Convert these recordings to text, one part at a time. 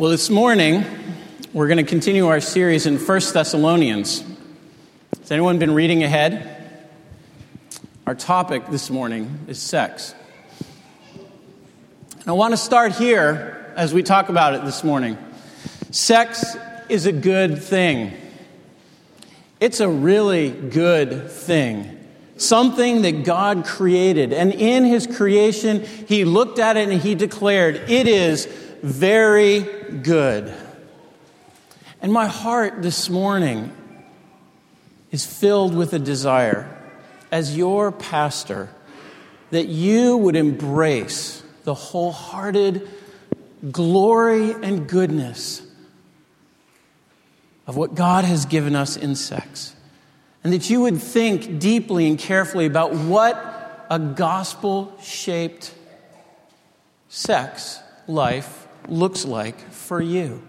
Well, this morning, we're going to continue our series in 1 Thessalonians. Has anyone been reading ahead? Our topic this morning is sex. And I want to start here as we talk about it this morning. Sex is a good thing. It's a really good thing. Something that God created. And in His creation, He looked at it and He declared, It is very good. And my heart this morning is filled with a desire, as your pastor, that you would embrace the wholehearted glory and goodness of what God has given us in sex. And that you would think deeply and carefully about what a gospel shaped sex life looks like for you.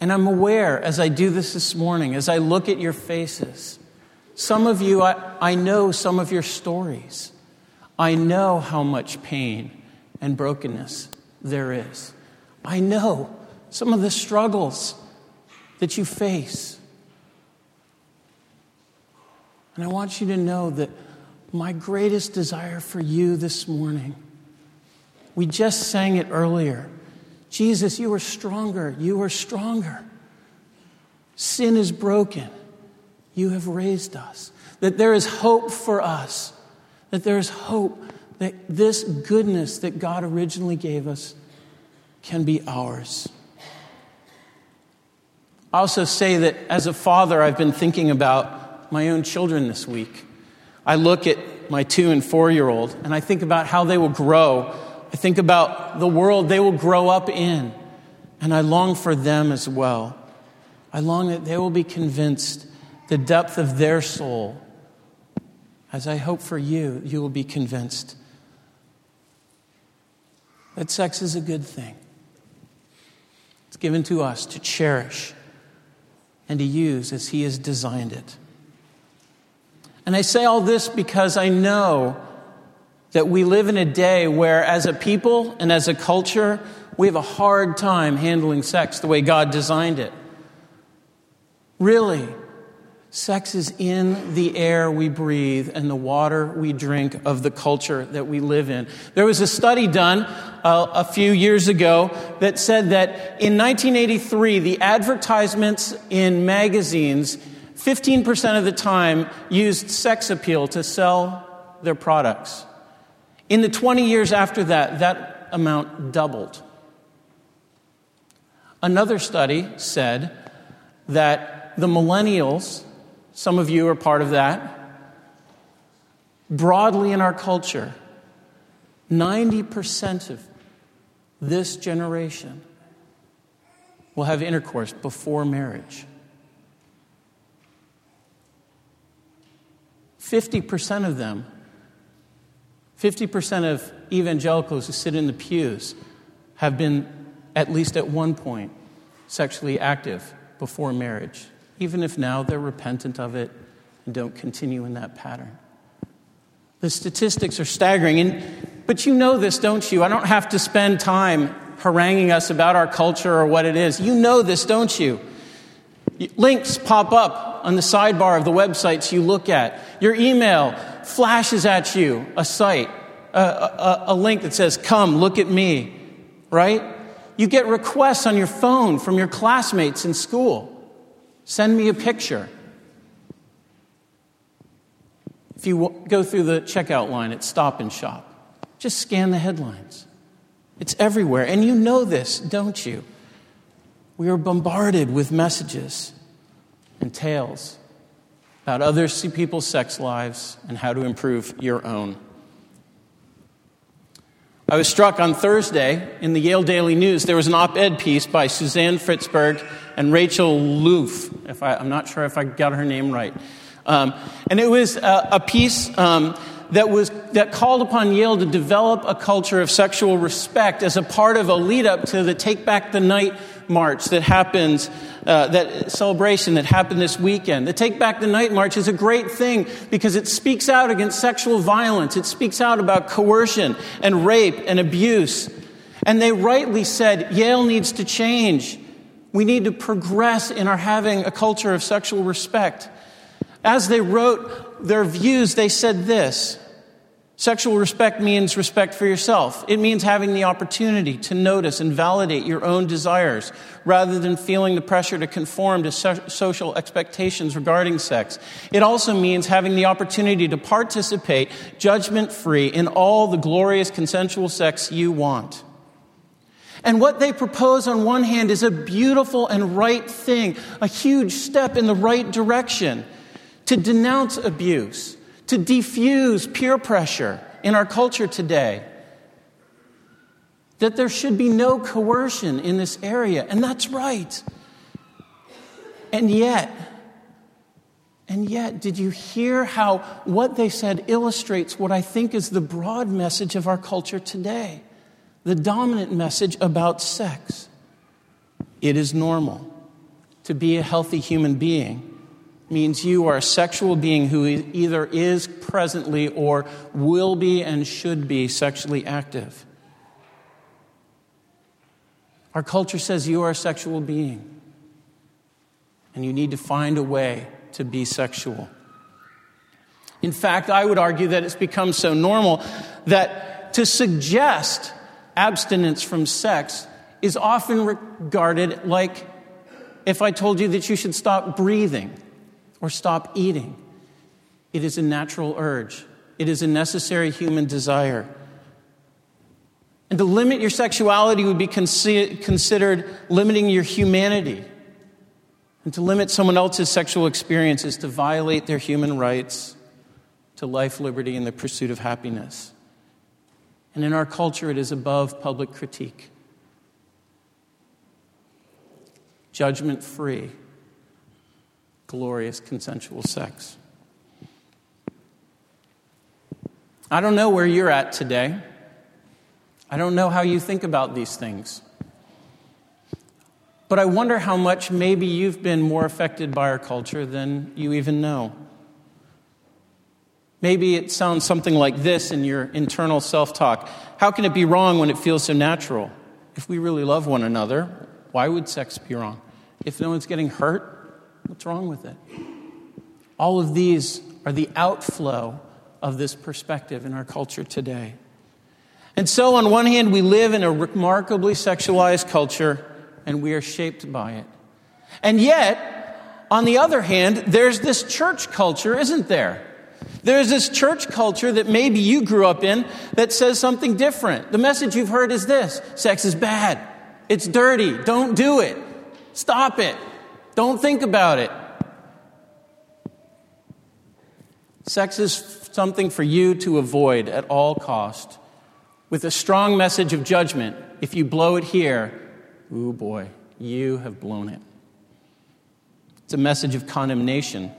And I'm aware as I do this this morning, as I look at your faces, some of you, I, I know some of your stories. I know how much pain and brokenness there is. I know some of the struggles that you face. And I want you to know that my greatest desire for you this morning we just sang it earlier. Jesus, you are stronger. You are stronger. Sin is broken. You have raised us. That there is hope for us. That there is hope that this goodness that God originally gave us can be ours. I also say that as a father, I've been thinking about my own children this week. I look at my two and four year old and I think about how they will grow I think about the world they will grow up in, and I long for them as well. I long that they will be convinced the depth of their soul, as I hope for you, you will be convinced that sex is a good thing. It's given to us to cherish and to use as He has designed it. And I say all this because I know that we live in a day where, as a people and as a culture, we have a hard time handling sex the way God designed it. Really, sex is in the air we breathe and the water we drink of the culture that we live in. There was a study done uh, a few years ago that said that in 1983, the advertisements in magazines 15% of the time used sex appeal to sell their products. In the 20 years after that, that amount doubled. Another study said that the millennials, some of you are part of that, broadly in our culture, 90% of this generation will have intercourse before marriage. 50% of them 50% of evangelicals who sit in the pews have been, at least at one point, sexually active before marriage, even if now they're repentant of it and don't continue in that pattern. The statistics are staggering. And, but you know this, don't you? I don't have to spend time haranguing us about our culture or what it is. You know this, don't you? Links pop up on the sidebar of the websites you look at. Your email flashes at you a site, a, a, a, link that says, Come, look at me, right? You get requests on your phone from your classmates in school. Send me a picture. If you go through the checkout line at Stop and Shop, just scan the headlines. It's everywhere. And you know this, don't you? We are bombarded with messages and tales about other people's sex lives and how to improve your own. I was struck on Thursday in the Yale Daily News. There was an op ed piece by Suzanne Fritzberg and Rachel Loof. If I, am not sure if I got her name right. Um, and it was a, a piece um, that, was, that called upon Yale to develop a culture of sexual respect as a part of a lead up to the Take Back the Night march that happens, uh, that celebration that happened this weekend. The Take Back the Night march is a great thing because it speaks out against sexual violence. It speaks out about coercion and rape and abuse. And they rightly said Yale needs to change. We need to progress in our having a culture of sexual respect. As they wrote their views, they said this Sexual respect means respect for yourself. It means having the opportunity to notice and validate your own desires rather than feeling the pressure to conform to so- social expectations regarding sex. It also means having the opportunity to participate judgment free in all the glorious consensual sex you want. And what they propose on one hand is a beautiful and right thing, a huge step in the right direction to denounce abuse to defuse peer pressure in our culture today. That there should be no coercion in this area, and that's right. And yet, and yet, did you hear how what they said illustrates what I think is the broad message of our culture today? The dominant message about sex. It is normal to be a healthy human being means you are a sexual being who either is presently or will be and should be sexually active. Our culture says you are a sexual being, and you need to find a way to be sexual. In fact, I would argue that it's become so normal that to suggest abstinence from sex is often regarded like if I told you that you should stop breathing or stop eating. It is a natural urge, it is a necessary human desire. And to limit your sexuality would be considered limiting your humanity. And to limit someone else's sexual experience is to violate their human rights to life, liberty, and the pursuit of happiness. And in our culture, it is above public critique. Judgment free glorious consensual sex. I don't know where you're at today. I don't know how you think about these things. But I wonder how much maybe you've been more affected by our culture than you even know. Maybe it sounds something like this in your internal self talk How can it be wrong when it feels so natural? If we really love one another, why would sex be wrong? If no one's getting hurt, What's wrong with it? All of these are the outflow of this perspective in our culture today. And so, on one hand, we live in a remarkably sexualized culture and we are shaped by it. And yet, on the other hand, there's this church culture, isn't there? There's this church culture that maybe you grew up in that says something different. The message you've heard is this sex is bad, it's dirty, don't do it, stop it. Don't think about it. Sex is something for you to avoid at all cost with a strong message of judgment. If you blow it here, oh boy, you have blown it. It's a message of condemnation.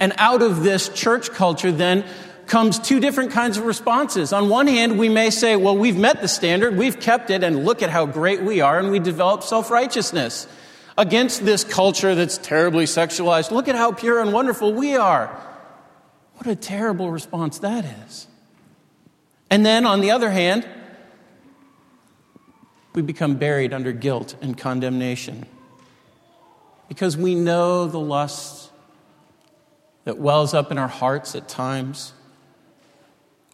And out of this church culture, then, comes two different kinds of responses. On one hand, we may say, well, we've met the standard, we've kept it, and look at how great we are, and we develop self righteousness against this culture that's terribly sexualized. Look at how pure and wonderful we are. What a terrible response that is. And then, on the other hand, we become buried under guilt and condemnation because we know the lust that wells up in our hearts at times.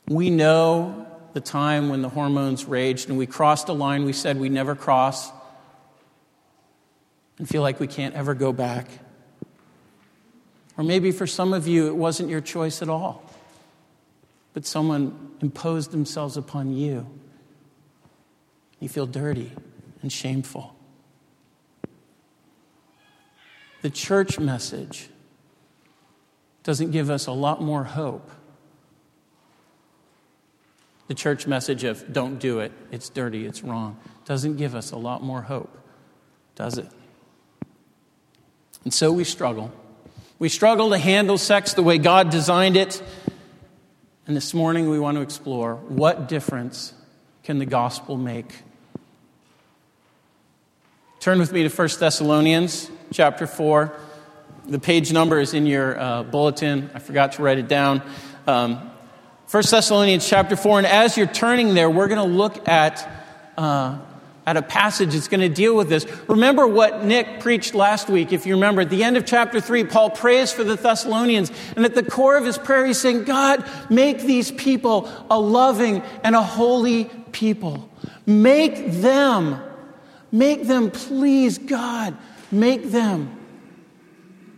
We know the time when the hormones raged and we crossed a line we said we'd never cross and feel like we can't ever go back. Or maybe for some of you, it wasn't your choice at all, but someone imposed themselves upon you. You feel dirty and shameful. The church message doesn't give us a lot more hope. The church message of don't do it, it's dirty, it's wrong, doesn't give us a lot more hope, does it? And so we struggle. We struggle to handle sex the way God designed it. And this morning we want to explore what difference can the gospel make? Turn with me to 1 Thessalonians chapter 4. The page number is in your uh, bulletin. I forgot to write it down. Um, 1 Thessalonians chapter 4. And as you're turning there, we're going to look at, uh, at a passage that's going to deal with this. Remember what Nick preached last week, if you remember. At the end of chapter 3, Paul prays for the Thessalonians. And at the core of his prayer, he's saying, God, make these people a loving and a holy people. Make them, make them, please, God, make them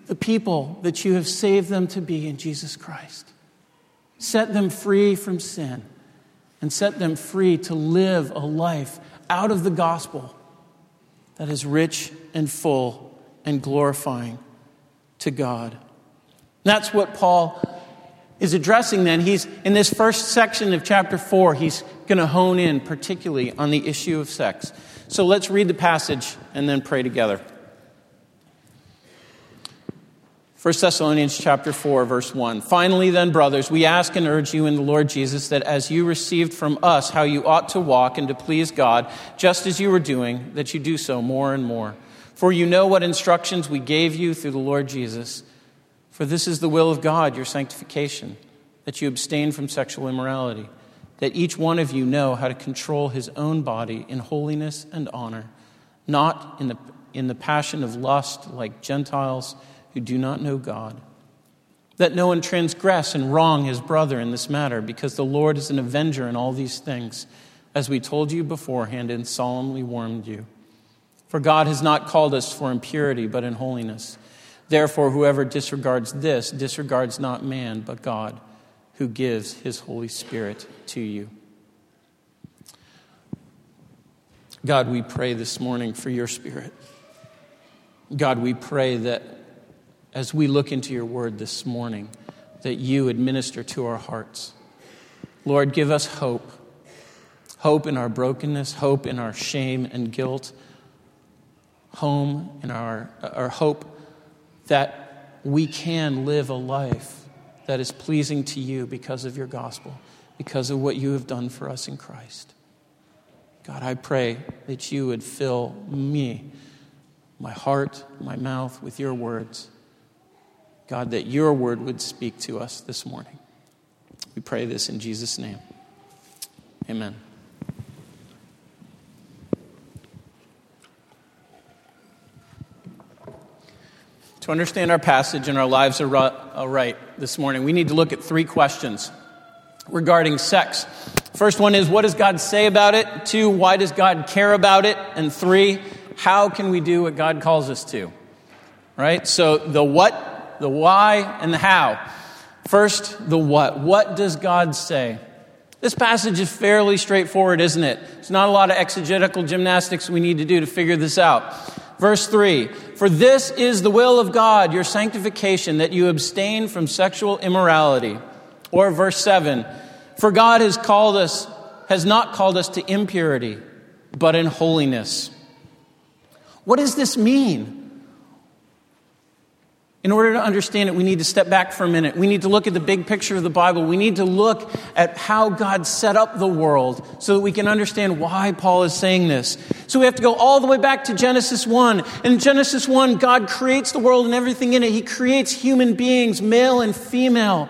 the people that you have saved them to be in Jesus Christ. Set them free from sin and set them free to live a life out of the gospel that is rich and full and glorifying to God. That's what Paul is addressing then. He's in this first section of chapter 4, he's going to hone in particularly on the issue of sex. So let's read the passage and then pray together. 1 Thessalonians chapter 4 verse 1. Finally then brothers, we ask and urge you in the Lord Jesus that as you received from us how you ought to walk and to please God, just as you were doing, that you do so more and more. For you know what instructions we gave you through the Lord Jesus. For this is the will of God, your sanctification, that you abstain from sexual immorality, that each one of you know how to control his own body in holiness and honor, not in the in the passion of lust like Gentiles who do not know God. Let no one transgress and wrong his brother in this matter, because the Lord is an avenger in all these things, as we told you beforehand and solemnly warned you. For God has not called us for impurity, but in holiness. Therefore, whoever disregards this disregards not man, but God, who gives his Holy Spirit to you. God, we pray this morning for your Spirit. God, we pray that as we look into your word this morning, that you administer to our hearts. Lord, give us hope hope in our brokenness, hope in our shame and guilt, home in our, our hope that we can live a life that is pleasing to you because of your gospel, because of what you have done for us in Christ. God, I pray that you would fill me, my heart, my mouth with your words. God, that your word would speak to us this morning. We pray this in Jesus' name. Amen. To understand our passage and our lives are right this morning, we need to look at three questions regarding sex. First one is what does God say about it? Two, why does God care about it? And three, how can we do what God calls us to? Right? So the what the why, and the how. First, the what. What does God say? This passage is fairly straightforward, isn't it? It's not a lot of exegetical gymnastics we need to do to figure this out. Verse 3 For this is the will of God, your sanctification, that you abstain from sexual immorality. Or verse 7 For God has called us, has not called us to impurity, but in holiness. What does this mean? In order to understand it, we need to step back for a minute. We need to look at the big picture of the Bible. We need to look at how God set up the world so that we can understand why Paul is saying this. So we have to go all the way back to Genesis 1. In Genesis 1, God creates the world and everything in it. He creates human beings, male and female.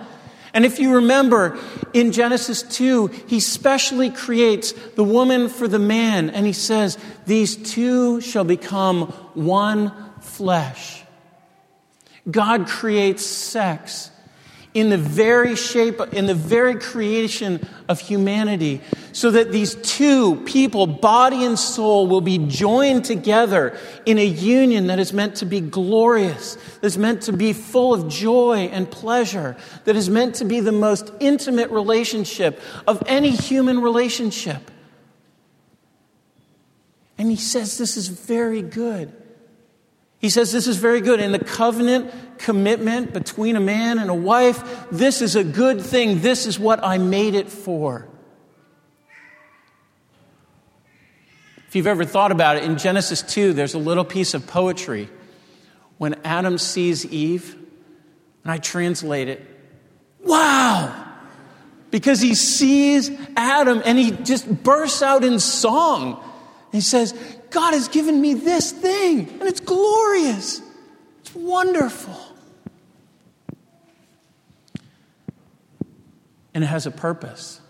And if you remember, in Genesis 2, he specially creates the woman for the man, and he says, These two shall become one flesh. God creates sex in the very shape, in the very creation of humanity, so that these two people, body and soul, will be joined together in a union that is meant to be glorious, that is meant to be full of joy and pleasure, that is meant to be the most intimate relationship of any human relationship. And he says this is very good. He says this is very good. In the covenant commitment between a man and a wife, this is a good thing. This is what I made it for. If you've ever thought about it, in Genesis 2, there's a little piece of poetry when Adam sees Eve, and I translate it, wow! Because he sees Adam and he just bursts out in song. He says, God has given me this thing, and it's glorious. It's wonderful. and it has a purpose.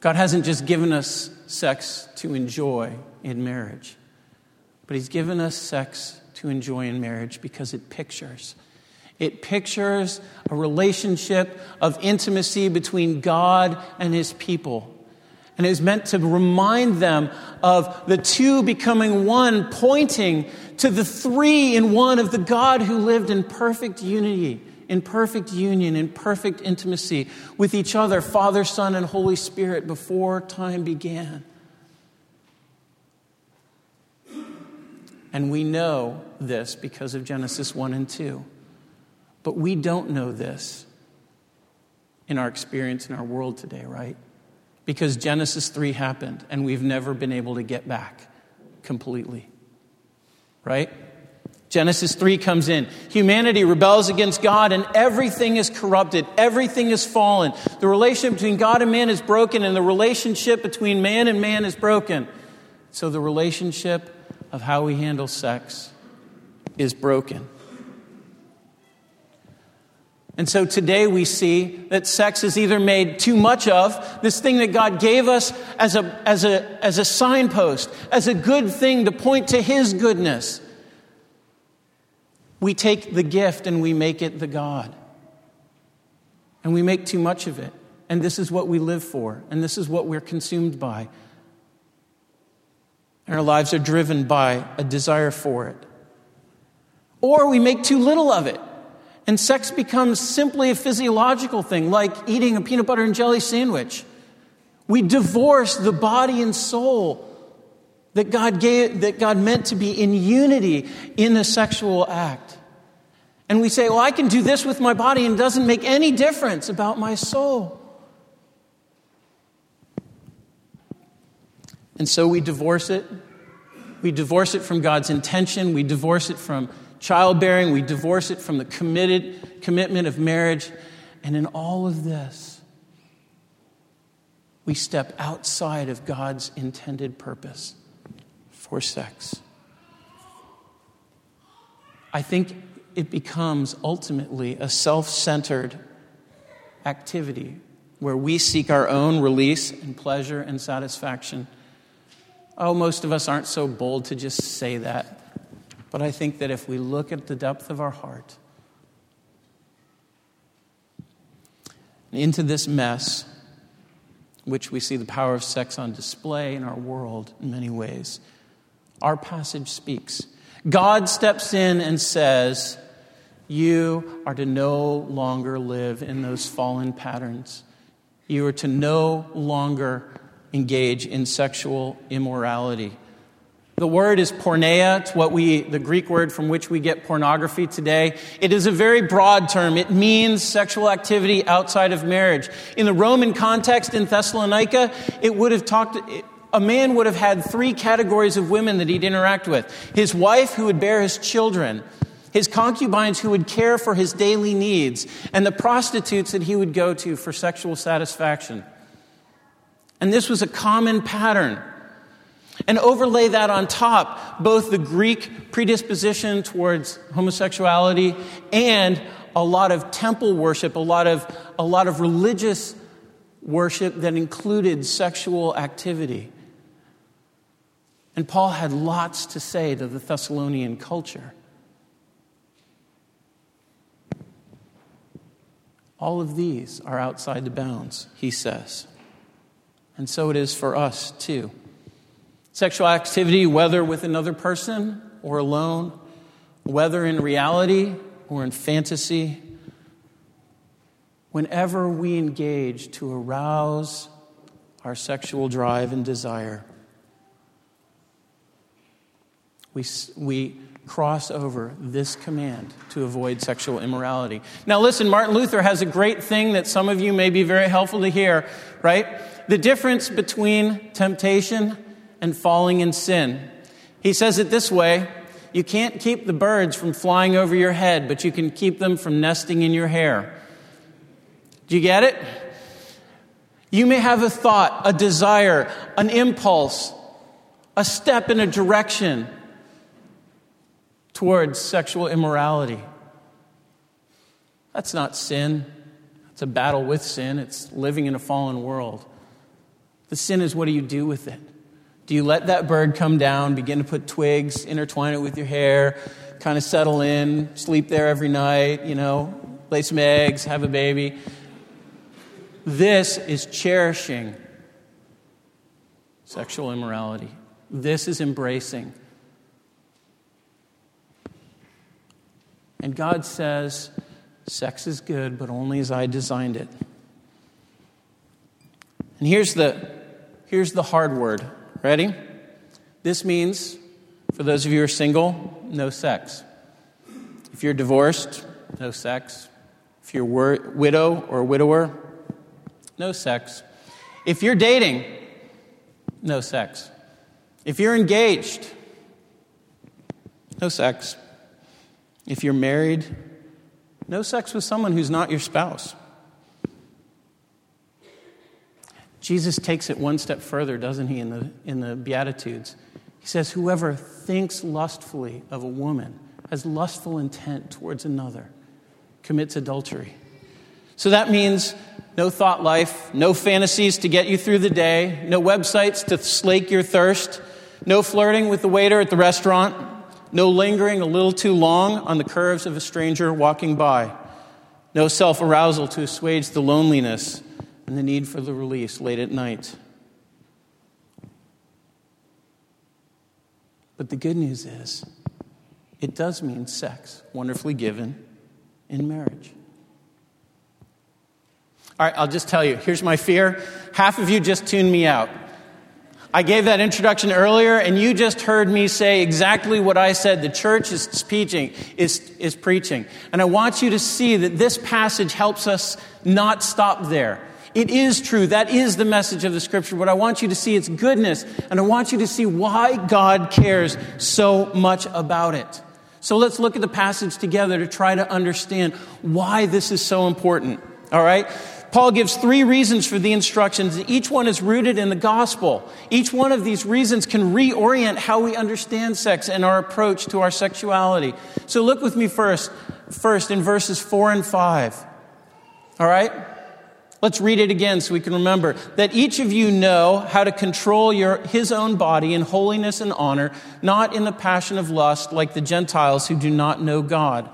God hasn't just given us sex to enjoy in marriage, but He's given us sex to enjoy in marriage because it pictures. It pictures a relationship of intimacy between God and His people. And it was meant to remind them of the two becoming one, pointing to the three in one of the God who lived in perfect unity in perfect union, in perfect intimacy with each other, Father, Son, and Holy Spirit, before time began. And we know this because of Genesis 1 and 2. But we don't know this in our experience in our world today, right? Because Genesis 3 happened and we've never been able to get back completely, right? Genesis 3 comes in. Humanity rebels against God and everything is corrupted. Everything is fallen. The relationship between God and man is broken and the relationship between man and man is broken. So the relationship of how we handle sex is broken. And so today we see that sex is either made too much of, this thing that God gave us as a, as a, as a signpost, as a good thing to point to His goodness we take the gift and we make it the God. And we make too much of it. And this is what we live for. And this is what we're consumed by. And our lives are driven by a desire for it. Or we make too little of it. And sex becomes simply a physiological thing, like eating a peanut butter and jelly sandwich. We divorce the body and soul that God gave, that God meant to be in unity in a sexual act. And we say, well, I can do this with my body and it doesn't make any difference about my soul. And so we divorce it. We divorce it from God's intention. We divorce it from childbearing. We divorce it from the committed commitment of marriage. And in all of this, we step outside of God's intended purpose for sex. I think it becomes ultimately a self centered activity where we seek our own release and pleasure and satisfaction. Oh, most of us aren't so bold to just say that. But I think that if we look at the depth of our heart into this mess, which we see the power of sex on display in our world in many ways, our passage speaks. God steps in and says, you are to no longer live in those fallen patterns. You are to no longer engage in sexual immorality. The word is porneia. It's what we, the Greek word from which we get pornography today. It is a very broad term. It means sexual activity outside of marriage. In the Roman context in Thessalonica, it would have talked, a man would have had three categories of women that he'd interact with. His wife who would bear his children his concubines who would care for his daily needs, and the prostitutes that he would go to for sexual satisfaction. And this was a common pattern. And overlay that on top, both the Greek predisposition towards homosexuality and a lot of temple worship, a lot of, a lot of religious worship that included sexual activity. And Paul had lots to say to the Thessalonian culture. All of these are outside the bounds, he says. And so it is for us, too. Sexual activity, whether with another person or alone, whether in reality or in fantasy, whenever we engage to arouse our sexual drive and desire, we, we cross over this command to avoid sexual immorality. Now, listen, Martin Luther has a great thing that some of you may be very helpful to hear, right? The difference between temptation and falling in sin. He says it this way You can't keep the birds from flying over your head, but you can keep them from nesting in your hair. Do you get it? You may have a thought, a desire, an impulse, a step in a direction towards sexual immorality. That's not sin, It's a battle with sin, it's living in a fallen world. The sin is what do you do with it? Do you let that bird come down, begin to put twigs, intertwine it with your hair, kind of settle in, sleep there every night, you know, lay some eggs, have a baby? This is cherishing sexual immorality. This is embracing. And God says, sex is good, but only as I designed it. And here's the, here's the hard word Ready? This means, for those of you who are single, no sex. If you're divorced, no sex. If you're wor- widow or widower, no sex. If you're dating, no sex. If you're engaged, no sex. If you're married, no sex with someone who's not your spouse. Jesus takes it one step further, doesn't he, in the, in the Beatitudes? He says, Whoever thinks lustfully of a woman, has lustful intent towards another, commits adultery. So that means no thought life, no fantasies to get you through the day, no websites to slake your thirst, no flirting with the waiter at the restaurant, no lingering a little too long on the curves of a stranger walking by, no self arousal to assuage the loneliness and the need for the release late at night. But the good news is, it does mean sex, wonderfully given in marriage. All right, I'll just tell you here's my fear. Half of you just tuned me out. I gave that introduction earlier, and you just heard me say exactly what I said. The church is preaching, is, is preaching. And I want you to see that this passage helps us not stop there. It is true. That is the message of the scripture. But I want you to see its goodness, and I want you to see why God cares so much about it. So let's look at the passage together to try to understand why this is so important. All right? Paul gives three reasons for the instructions. Each one is rooted in the gospel. Each one of these reasons can reorient how we understand sex and our approach to our sexuality. So look with me first, first in verses four and five. All right? Let's read it again so we can remember that each of you know how to control your, his own body in holiness and honor, not in the passion of lust like the Gentiles who do not know God.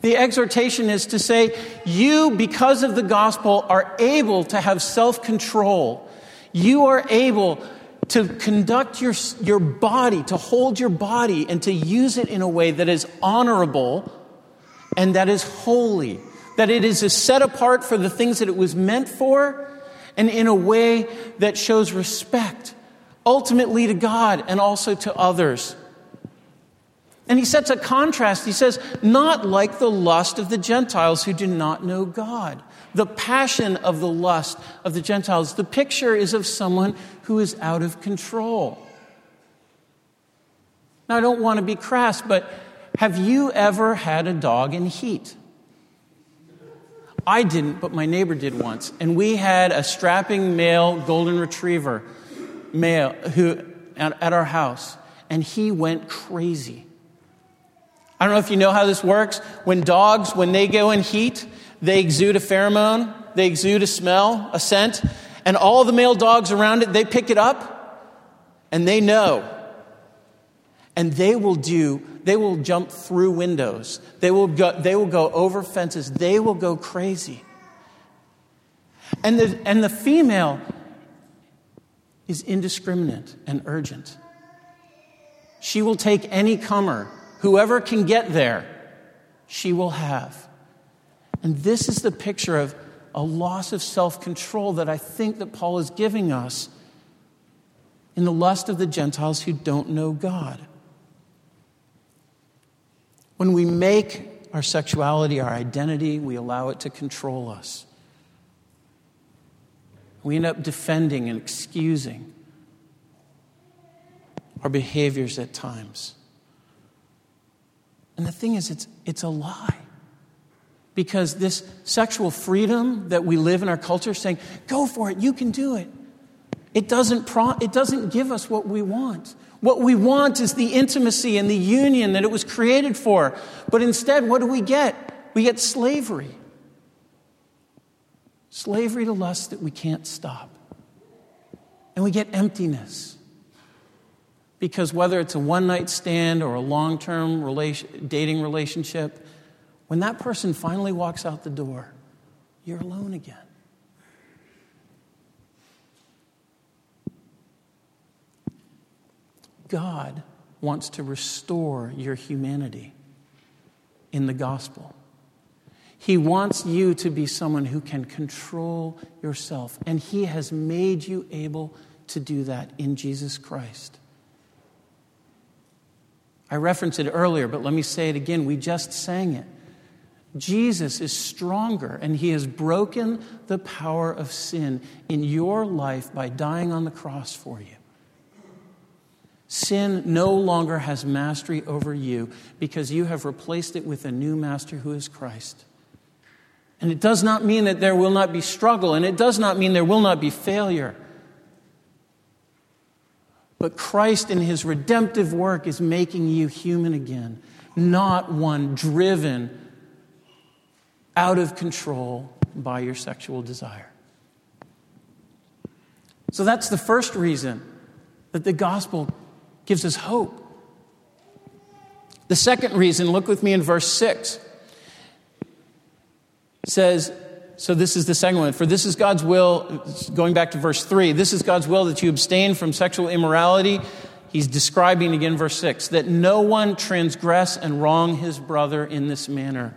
The exhortation is to say, you, because of the gospel, are able to have self control. You are able to conduct your, your body, to hold your body, and to use it in a way that is honorable and that is holy that it is set apart for the things that it was meant for, and in a way that shows respect, ultimately to God and also to others. And he sets a contrast. He says, not like the lust of the Gentiles who do not know God. The passion of the lust of the Gentiles. The picture is of someone who is out of control. Now, I don't want to be crass, but have you ever had a dog in heat? I didn't, but my neighbor did once. And we had a strapping male golden retriever male who at, at our house, and he went crazy. I don't know if you know how this works. When dogs, when they go in heat, they exude a pheromone, they exude a smell, a scent, and all the male dogs around it, they pick it up and they know. And they will do they will jump through windows. They will go, they will go over fences. They will go crazy. And the, and the female is indiscriminate and urgent. She will take any comer, whoever can get there, she will have. And this is the picture of a loss of self control that I think that Paul is giving us in the lust of the Gentiles who don't know God. When we make our sexuality our identity, we allow it to control us. We end up defending and excusing our behaviors at times. And the thing is, it's, it's a lie. Because this sexual freedom that we live in our culture saying, go for it, you can do it, it doesn't, pro- it doesn't give us what we want. What we want is the intimacy and the union that it was created for. But instead, what do we get? We get slavery. Slavery to lust that we can't stop. And we get emptiness. Because whether it's a one night stand or a long term relation, dating relationship, when that person finally walks out the door, you're alone again. God wants to restore your humanity in the gospel. He wants you to be someone who can control yourself, and He has made you able to do that in Jesus Christ. I referenced it earlier, but let me say it again. We just sang it. Jesus is stronger, and He has broken the power of sin in your life by dying on the cross for you. Sin no longer has mastery over you because you have replaced it with a new master who is Christ. And it does not mean that there will not be struggle, and it does not mean there will not be failure. But Christ, in his redemptive work, is making you human again, not one driven out of control by your sexual desire. So that's the first reason that the gospel gives us hope. The second reason, look with me in verse 6. Says, so this is the second one. For this is God's will, going back to verse 3, this is God's will that you abstain from sexual immorality. He's describing again verse 6 that no one transgress and wrong his brother in this manner.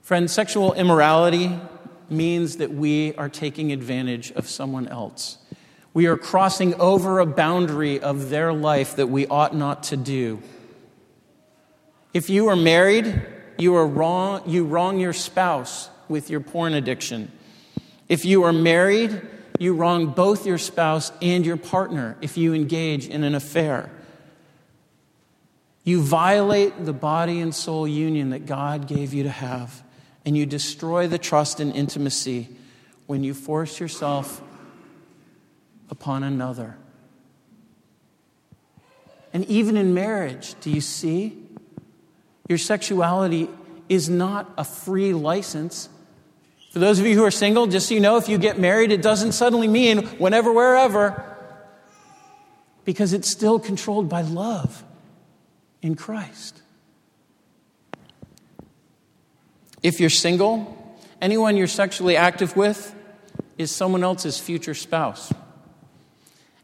Friends, sexual immorality means that we are taking advantage of someone else. We are crossing over a boundary of their life that we ought not to do. If you are married, you are wrong, you wrong your spouse with your porn addiction. If you are married, you wrong both your spouse and your partner if you engage in an affair. You violate the body and soul union that God gave you to have, and you destroy the trust and intimacy when you force yourself upon another. And even in marriage, do you see? Your sexuality is not a free license. For those of you who are single, just so you know, if you get married, it doesn't suddenly mean whenever, wherever, because it's still controlled by love in Christ. If you're single, anyone you're sexually active with is someone else's future spouse.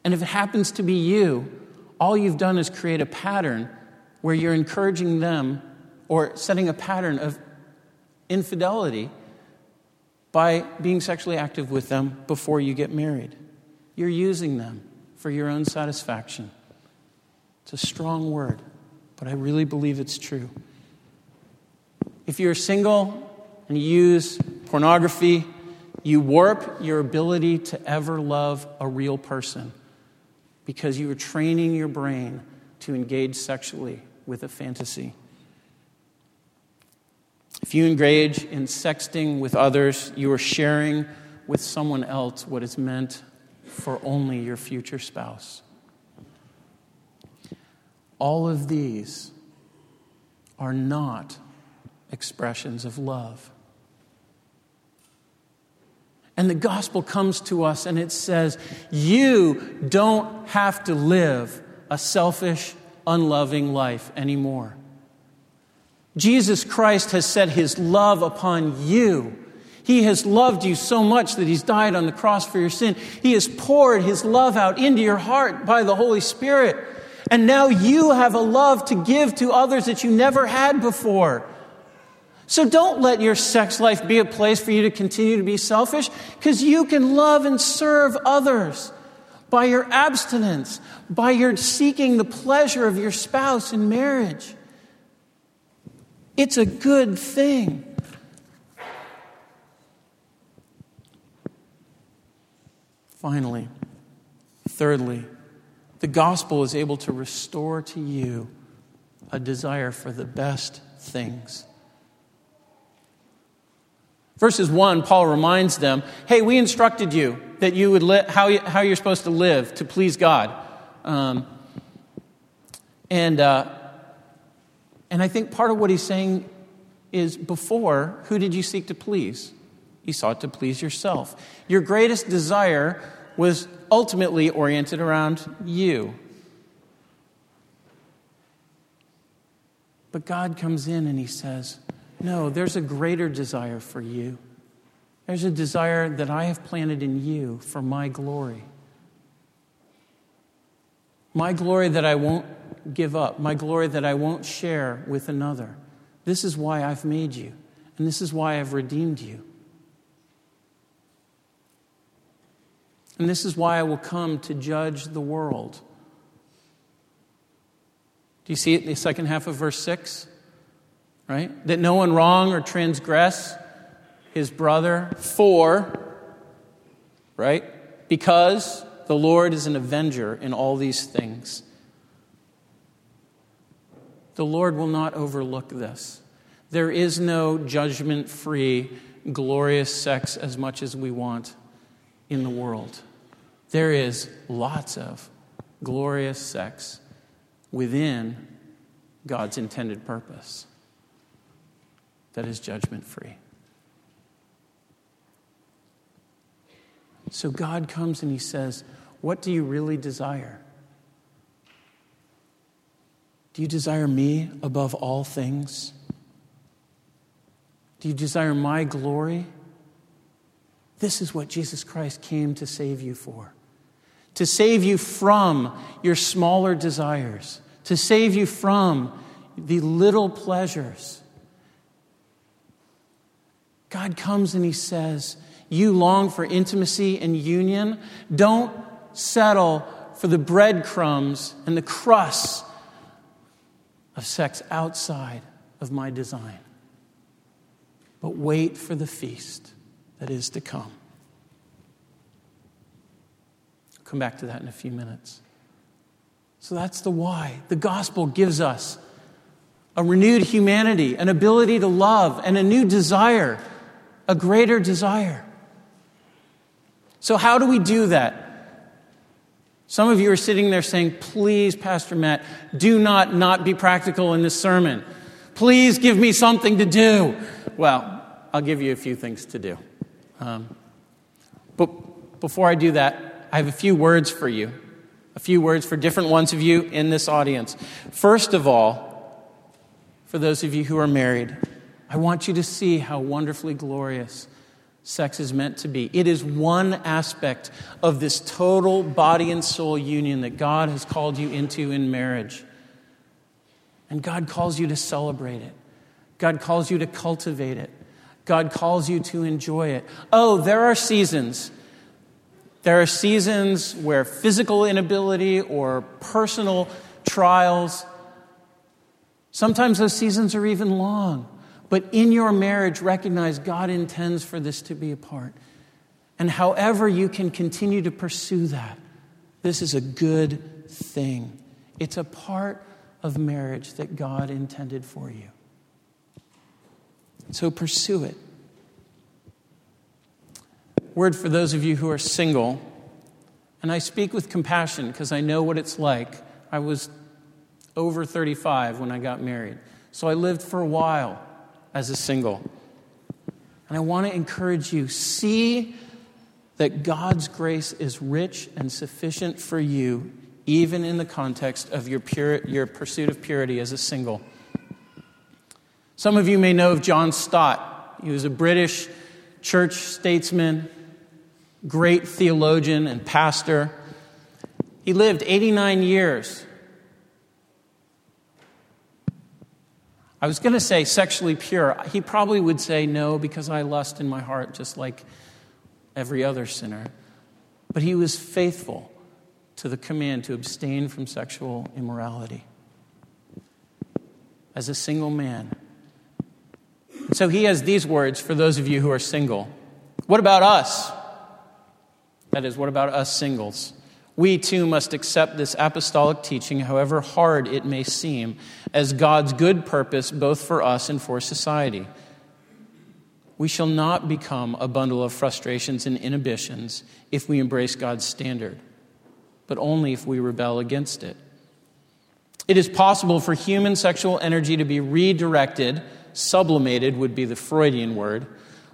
And if it happens to be you, all you've done is create a pattern where you're encouraging them or setting a pattern of infidelity by being sexually active with them before you get married. You're using them for your own satisfaction. It's a strong word, but I really believe it's true. If you're single and you use pornography, you warp your ability to ever love a real person because you are training your brain to engage sexually with a fantasy. If you engage in sexting with others, you are sharing with someone else what is meant for only your future spouse. All of these are not expressions of love. And the gospel comes to us and it says, You don't have to live a selfish, unloving life anymore. Jesus Christ has set his love upon you. He has loved you so much that he's died on the cross for your sin. He has poured his love out into your heart by the Holy Spirit. And now you have a love to give to others that you never had before. So don't let your sex life be a place for you to continue to be selfish because you can love and serve others by your abstinence, by your seeking the pleasure of your spouse in marriage. It's a good thing. Finally, thirdly, the gospel is able to restore to you a desire for the best things. Verses 1, Paul reminds them hey, we instructed you that you would li- how, you, how you're supposed to live to please God. Um, and, uh, and I think part of what he's saying is before, who did you seek to please? You sought to please yourself. Your greatest desire was ultimately oriented around you. But God comes in and He says, No, there's a greater desire for you. There's a desire that I have planted in you for my glory. My glory that I won't give up, my glory that I won't share with another. This is why I've made you, and this is why I've redeemed you. And this is why I will come to judge the world. Do you see it in the second half of verse 6? Right? That no one wrong or transgress his brother for, right? Because the Lord is an avenger in all these things. The Lord will not overlook this. There is no judgment free, glorious sex as much as we want in the world. There is lots of glorious sex within God's intended purpose that is judgment free. So God comes and He says, What do you really desire? Do you desire me above all things? Do you desire my glory? This is what Jesus Christ came to save you for to save you from your smaller desires, to save you from the little pleasures. God comes and He says, You long for intimacy and union. Don't settle for the breadcrumbs and the crusts of sex outside of my design. But wait for the feast that is to come. I'll come back to that in a few minutes. So that's the why. The gospel gives us a renewed humanity, an ability to love, and a new desire, a greater desire. So, how do we do that? Some of you are sitting there saying, Please, Pastor Matt, do not not be practical in this sermon. Please give me something to do. Well, I'll give you a few things to do. Um, but before I do that, I have a few words for you, a few words for different ones of you in this audience. First of all, for those of you who are married, I want you to see how wonderfully glorious sex is meant to be. It is one aspect of this total body and soul union that God has called you into in marriage. And God calls you to celebrate it, God calls you to cultivate it, God calls you to enjoy it. Oh, there are seasons. There are seasons where physical inability or personal trials, sometimes those seasons are even long. But in your marriage, recognize God intends for this to be a part. And however you can continue to pursue that, this is a good thing. It's a part of marriage that God intended for you. So pursue it. Word for those of you who are single, and I speak with compassion because I know what it's like. I was over 35 when I got married, so I lived for a while as a single. And I want to encourage you see that God's grace is rich and sufficient for you, even in the context of your, pure, your pursuit of purity as a single. Some of you may know of John Stott. He was a British church statesman, great theologian and pastor. He lived 89 years I was going to say sexually pure. He probably would say no because I lust in my heart just like every other sinner. But he was faithful to the command to abstain from sexual immorality as a single man. So he has these words for those of you who are single. What about us? That is, what about us singles? We too must accept this apostolic teaching, however hard it may seem, as God's good purpose both for us and for society. We shall not become a bundle of frustrations and inhibitions if we embrace God's standard, but only if we rebel against it. It is possible for human sexual energy to be redirected, sublimated would be the Freudian word,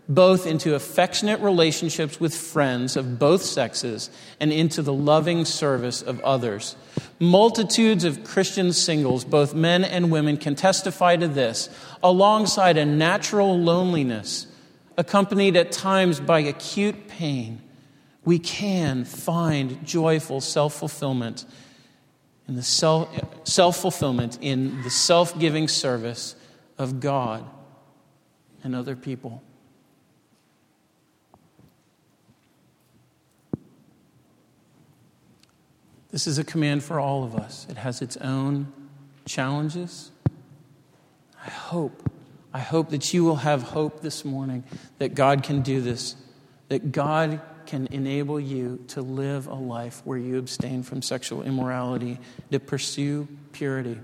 both into affectionate relationships with friends of both sexes and into the loving service of others. Multitudes of Christian singles, both men and women, can testify to this, alongside a natural loneliness, accompanied at times by acute pain. We can find joyful self fulfillment in the self fulfillment in the self giving service of God and other people. This is a command for all of us. It has its own challenges. I hope, I hope that you will have hope this morning that God can do this, that God can enable you to live a life where you abstain from sexual immorality, to pursue purity.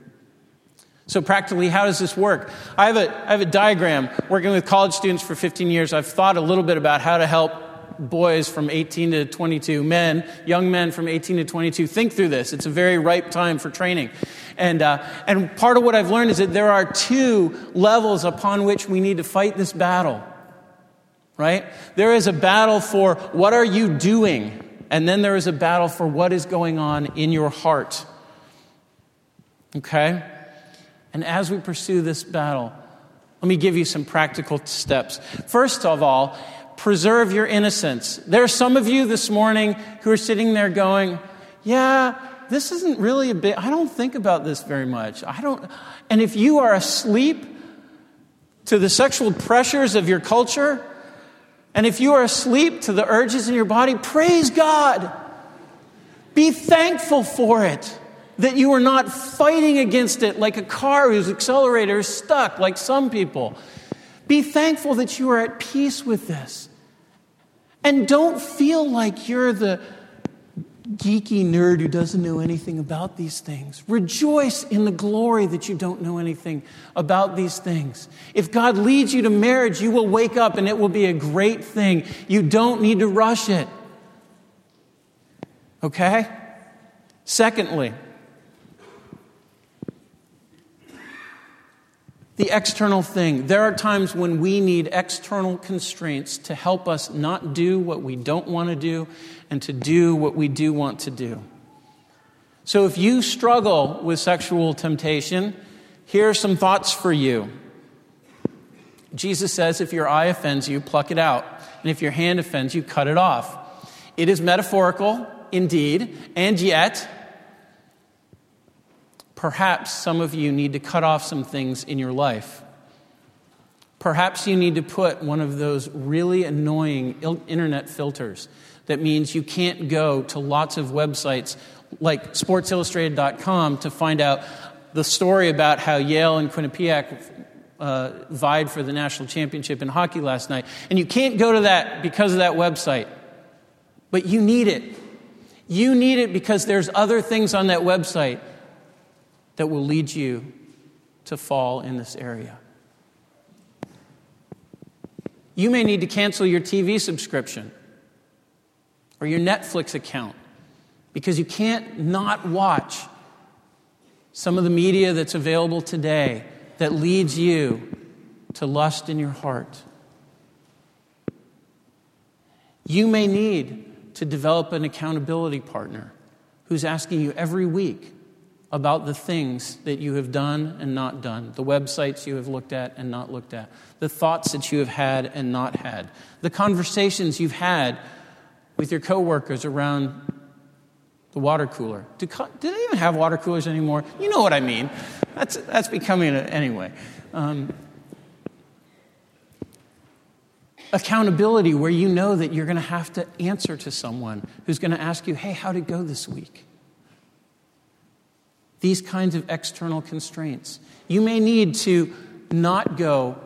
So, practically, how does this work? I have, a, I have a diagram. Working with college students for 15 years, I've thought a little bit about how to help boys from 18 to 22, men, young men from 18 to 22, think through this. It's a very ripe time for training. And, uh, and part of what I've learned is that there are two levels upon which we need to fight this battle. Right? There is a battle for what are you doing? And then there is a battle for what is going on in your heart. Okay? And as we pursue this battle, let me give you some practical steps. First of all, preserve your innocence. There are some of you this morning who are sitting there going, Yeah, this isn't really a bit, I don't think about this very much. I don't, and if you are asleep to the sexual pressures of your culture, and if you are asleep to the urges in your body, praise God. Be thankful for it. That you are not fighting against it like a car whose accelerator is stuck, like some people. Be thankful that you are at peace with this. And don't feel like you're the geeky nerd who doesn't know anything about these things. Rejoice in the glory that you don't know anything about these things. If God leads you to marriage, you will wake up and it will be a great thing. You don't need to rush it. Okay? Secondly, the external thing. There are times when we need external constraints to help us not do what we don't want to do and to do what we do want to do. So if you struggle with sexual temptation, here are some thoughts for you. Jesus says, if your eye offends you, pluck it out. And if your hand offends you, cut it off. It is metaphorical, indeed, and yet, Perhaps some of you need to cut off some things in your life. Perhaps you need to put one of those really annoying internet filters that means you can't go to lots of websites like sportsillustrated.com to find out the story about how Yale and Quinnipiac uh, vied for the national championship in hockey last night. And you can't go to that because of that website. But you need it. You need it because there's other things on that website that will lead you to fall in this area. You may need to cancel your TV subscription or your Netflix account because you can't not watch some of the media that's available today that leads you to lust in your heart. You may need to develop an accountability partner who's asking you every week about the things that you have done and not done, the websites you have looked at and not looked at, the thoughts that you have had and not had, the conversations you've had with your coworkers around the water cooler. Do, do they even have water coolers anymore? You know what I mean. That's, that's becoming a, anyway. Um, accountability, where you know that you're going to have to answer to someone who's going to ask you, hey, how'd it go this week? These kinds of external constraints. You may need to not go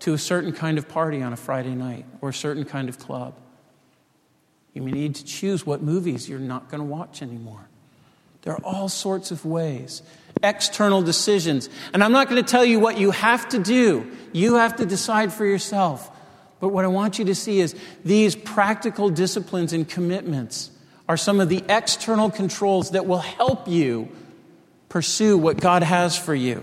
to a certain kind of party on a Friday night or a certain kind of club. You may need to choose what movies you're not going to watch anymore. There are all sorts of ways. External decisions. And I'm not going to tell you what you have to do. You have to decide for yourself. But what I want you to see is these practical disciplines and commitments are some of the external controls that will help you pursue what God has for you.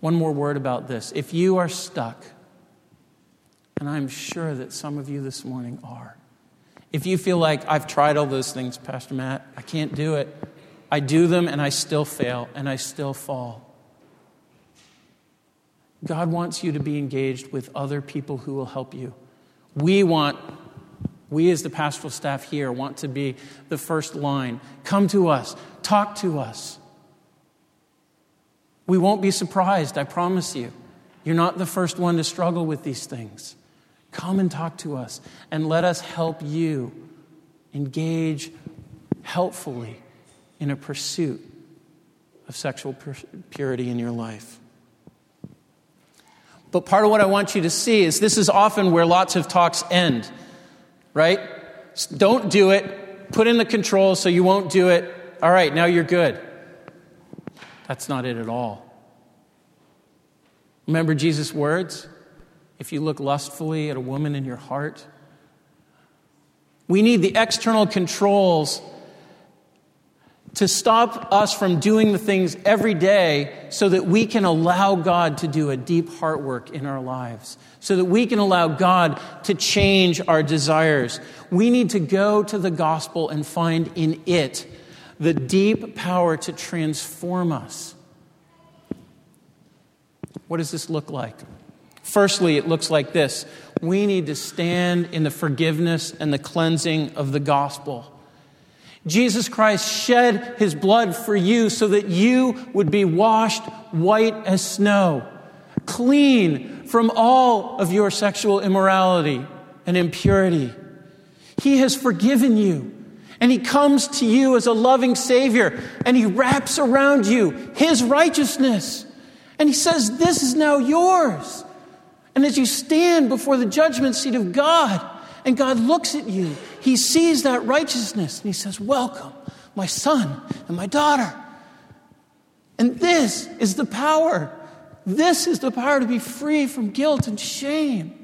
One more word about this. If you are stuck, and I'm sure that some of you this morning are, if you feel like I've tried all those things, Pastor Matt, I can't do it, I do them and I still fail and I still fall. God wants you to be engaged with other people who will help you. We want, we as the pastoral staff here, want to be the first line. Come to us, talk to us. We won't be surprised, I promise you. You're not the first one to struggle with these things. Come and talk to us and let us help you engage helpfully in a pursuit of sexual purity in your life. But part of what I want you to see is this is often where lots of talks end, right? Don't do it. Put in the control so you won't do it. All right, now you're good. That's not it at all. Remember Jesus' words? If you look lustfully at a woman in your heart, we need the external controls to stop us from doing the things every day so that we can allow God to do a deep heart work in our lives, so that we can allow God to change our desires. We need to go to the gospel and find in it the deep power to transform us. What does this look like? Firstly, it looks like this we need to stand in the forgiveness and the cleansing of the gospel. Jesus Christ shed his blood for you so that you would be washed white as snow, clean from all of your sexual immorality and impurity. He has forgiven you. And he comes to you as a loving Savior and he wraps around you his righteousness. And he says, This is now yours. And as you stand before the judgment seat of God, and God looks at you, he sees that righteousness, and he says, Welcome, my son and my daughter. And this is the power. This is the power to be free from guilt and shame.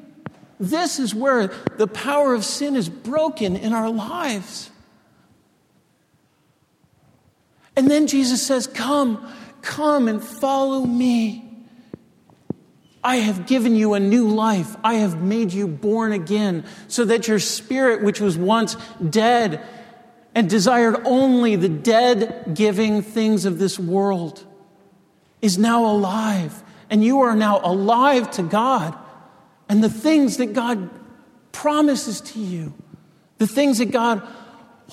This is where the power of sin is broken in our lives. And then Jesus says, Come, come and follow me. I have given you a new life. I have made you born again so that your spirit, which was once dead and desired only the dead giving things of this world, is now alive. And you are now alive to God and the things that God promises to you, the things that God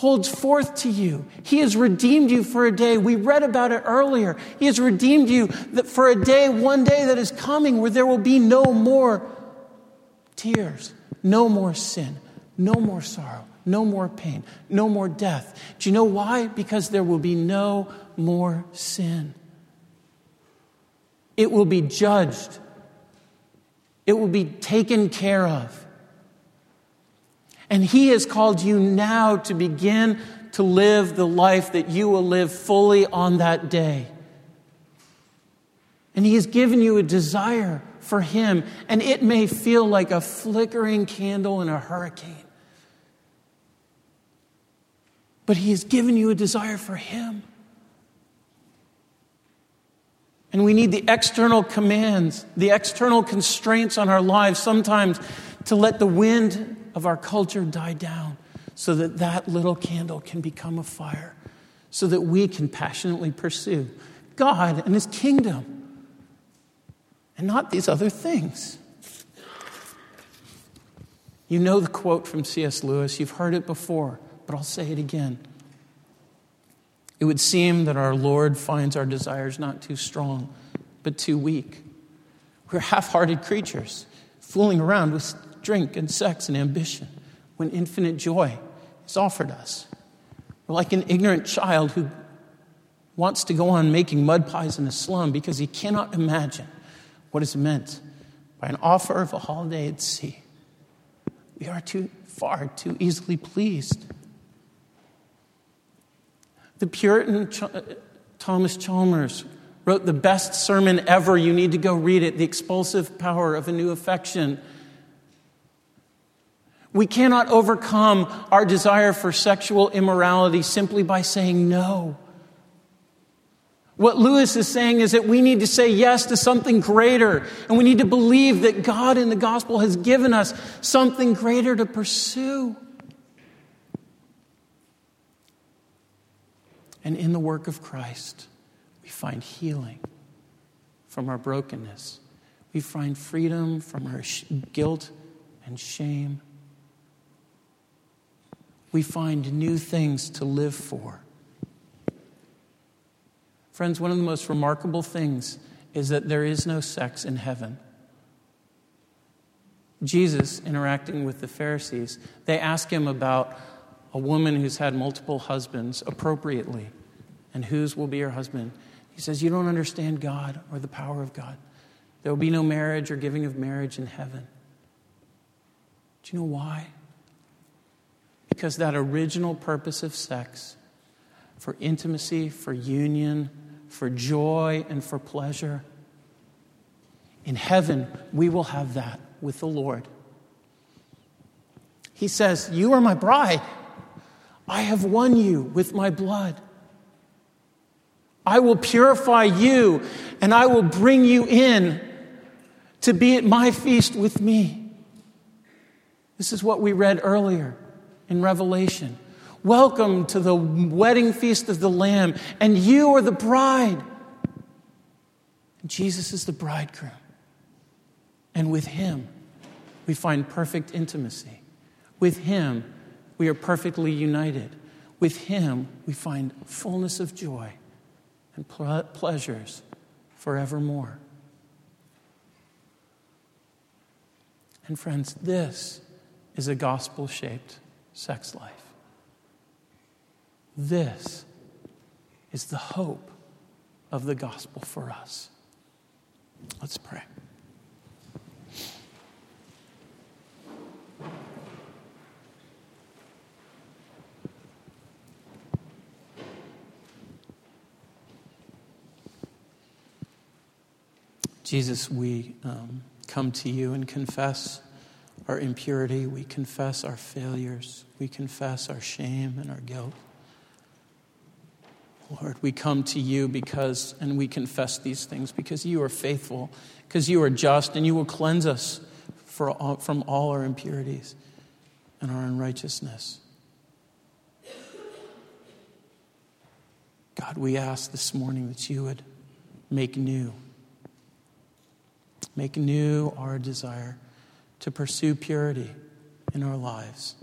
holds forth to you. He has redeemed you for a day. We read about it earlier. He has redeemed you for a day, one day that is coming where there will be no more tears, no more sin, no more sorrow, no more pain, no more death. Do you know why? Because there will be no more sin. It will be judged. It will be taken care of. And He has called you now to begin to live the life that you will live fully on that day. And He has given you a desire for Him, and it may feel like a flickering candle in a hurricane. But He has given you a desire for Him. And we need the external commands, the external constraints on our lives sometimes to let the wind of our culture die down so that that little candle can become a fire, so that we can passionately pursue God and His kingdom and not these other things. You know the quote from C.S. Lewis, you've heard it before, but I'll say it again. It would seem that our Lord finds our desires not too strong, but too weak. We're half hearted creatures, fooling around with drink, and sex and ambition when infinite joy is offered us. We're like an ignorant child who wants to go on making mud pies in a slum because he cannot imagine what is meant by an offer of a holiday at sea. We are too far too easily pleased. The Puritan Ch- uh, Thomas Chalmers wrote the best sermon ever. You need to go read it The Expulsive Power of a New Affection. We cannot overcome our desire for sexual immorality simply by saying no. What Lewis is saying is that we need to say yes to something greater, and we need to believe that God in the gospel has given us something greater to pursue. And in the work of Christ, we find healing from our brokenness. We find freedom from our guilt and shame. We find new things to live for. Friends, one of the most remarkable things is that there is no sex in heaven. Jesus, interacting with the Pharisees, they ask him about a woman who's had multiple husbands appropriately and whose will be her husband. He says, You don't understand God or the power of God. There will be no marriage or giving of marriage in heaven. Do you know why? Because that original purpose of sex for intimacy, for union, for joy, and for pleasure. In heaven, we will have that with the Lord. He says, You are my bride. I have won you with my blood. I will purify you and I will bring you in to be at my feast with me. This is what we read earlier in Revelation. Welcome to the wedding feast of the Lamb, and you are the bride. Jesus is the bridegroom. And with him, we find perfect intimacy. With him, we are perfectly united. With him, we find fullness of joy and ple- pleasures forevermore. And friends, this is a gospel shaped sex life. This is the hope of the gospel for us. Let's pray. Jesus, we um, come to you and confess our impurity. We confess our failures. We confess our shame and our guilt. Lord, we come to you because, and we confess these things because you are faithful, because you are just, and you will cleanse us all, from all our impurities and our unrighteousness. God, we ask this morning that you would make new, make new our desire to pursue purity in our lives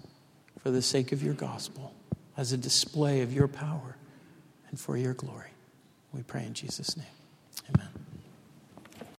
for the sake of your gospel, as a display of your power and for your glory. We pray in Jesus' name.